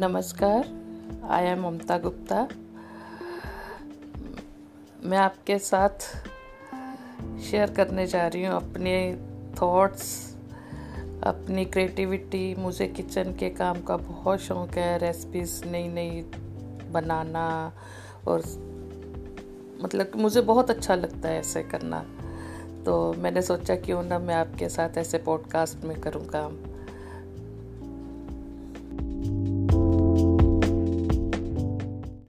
नमस्कार I am ममता गुप्ता। मैं आपके साथ शेयर करने जा रही हूँ अपने थॉट्स अपनी क्रिएटिविटी मुझे किचन के काम का बहुत शौक़ है रेसिपीज़ नई नई बनाना और मतलब मुझे बहुत अच्छा लगता है ऐसे करना। तो मैंने सोचा क्यों ना मैं आपके साथ ऐसे पॉडकास्ट में करूँ काम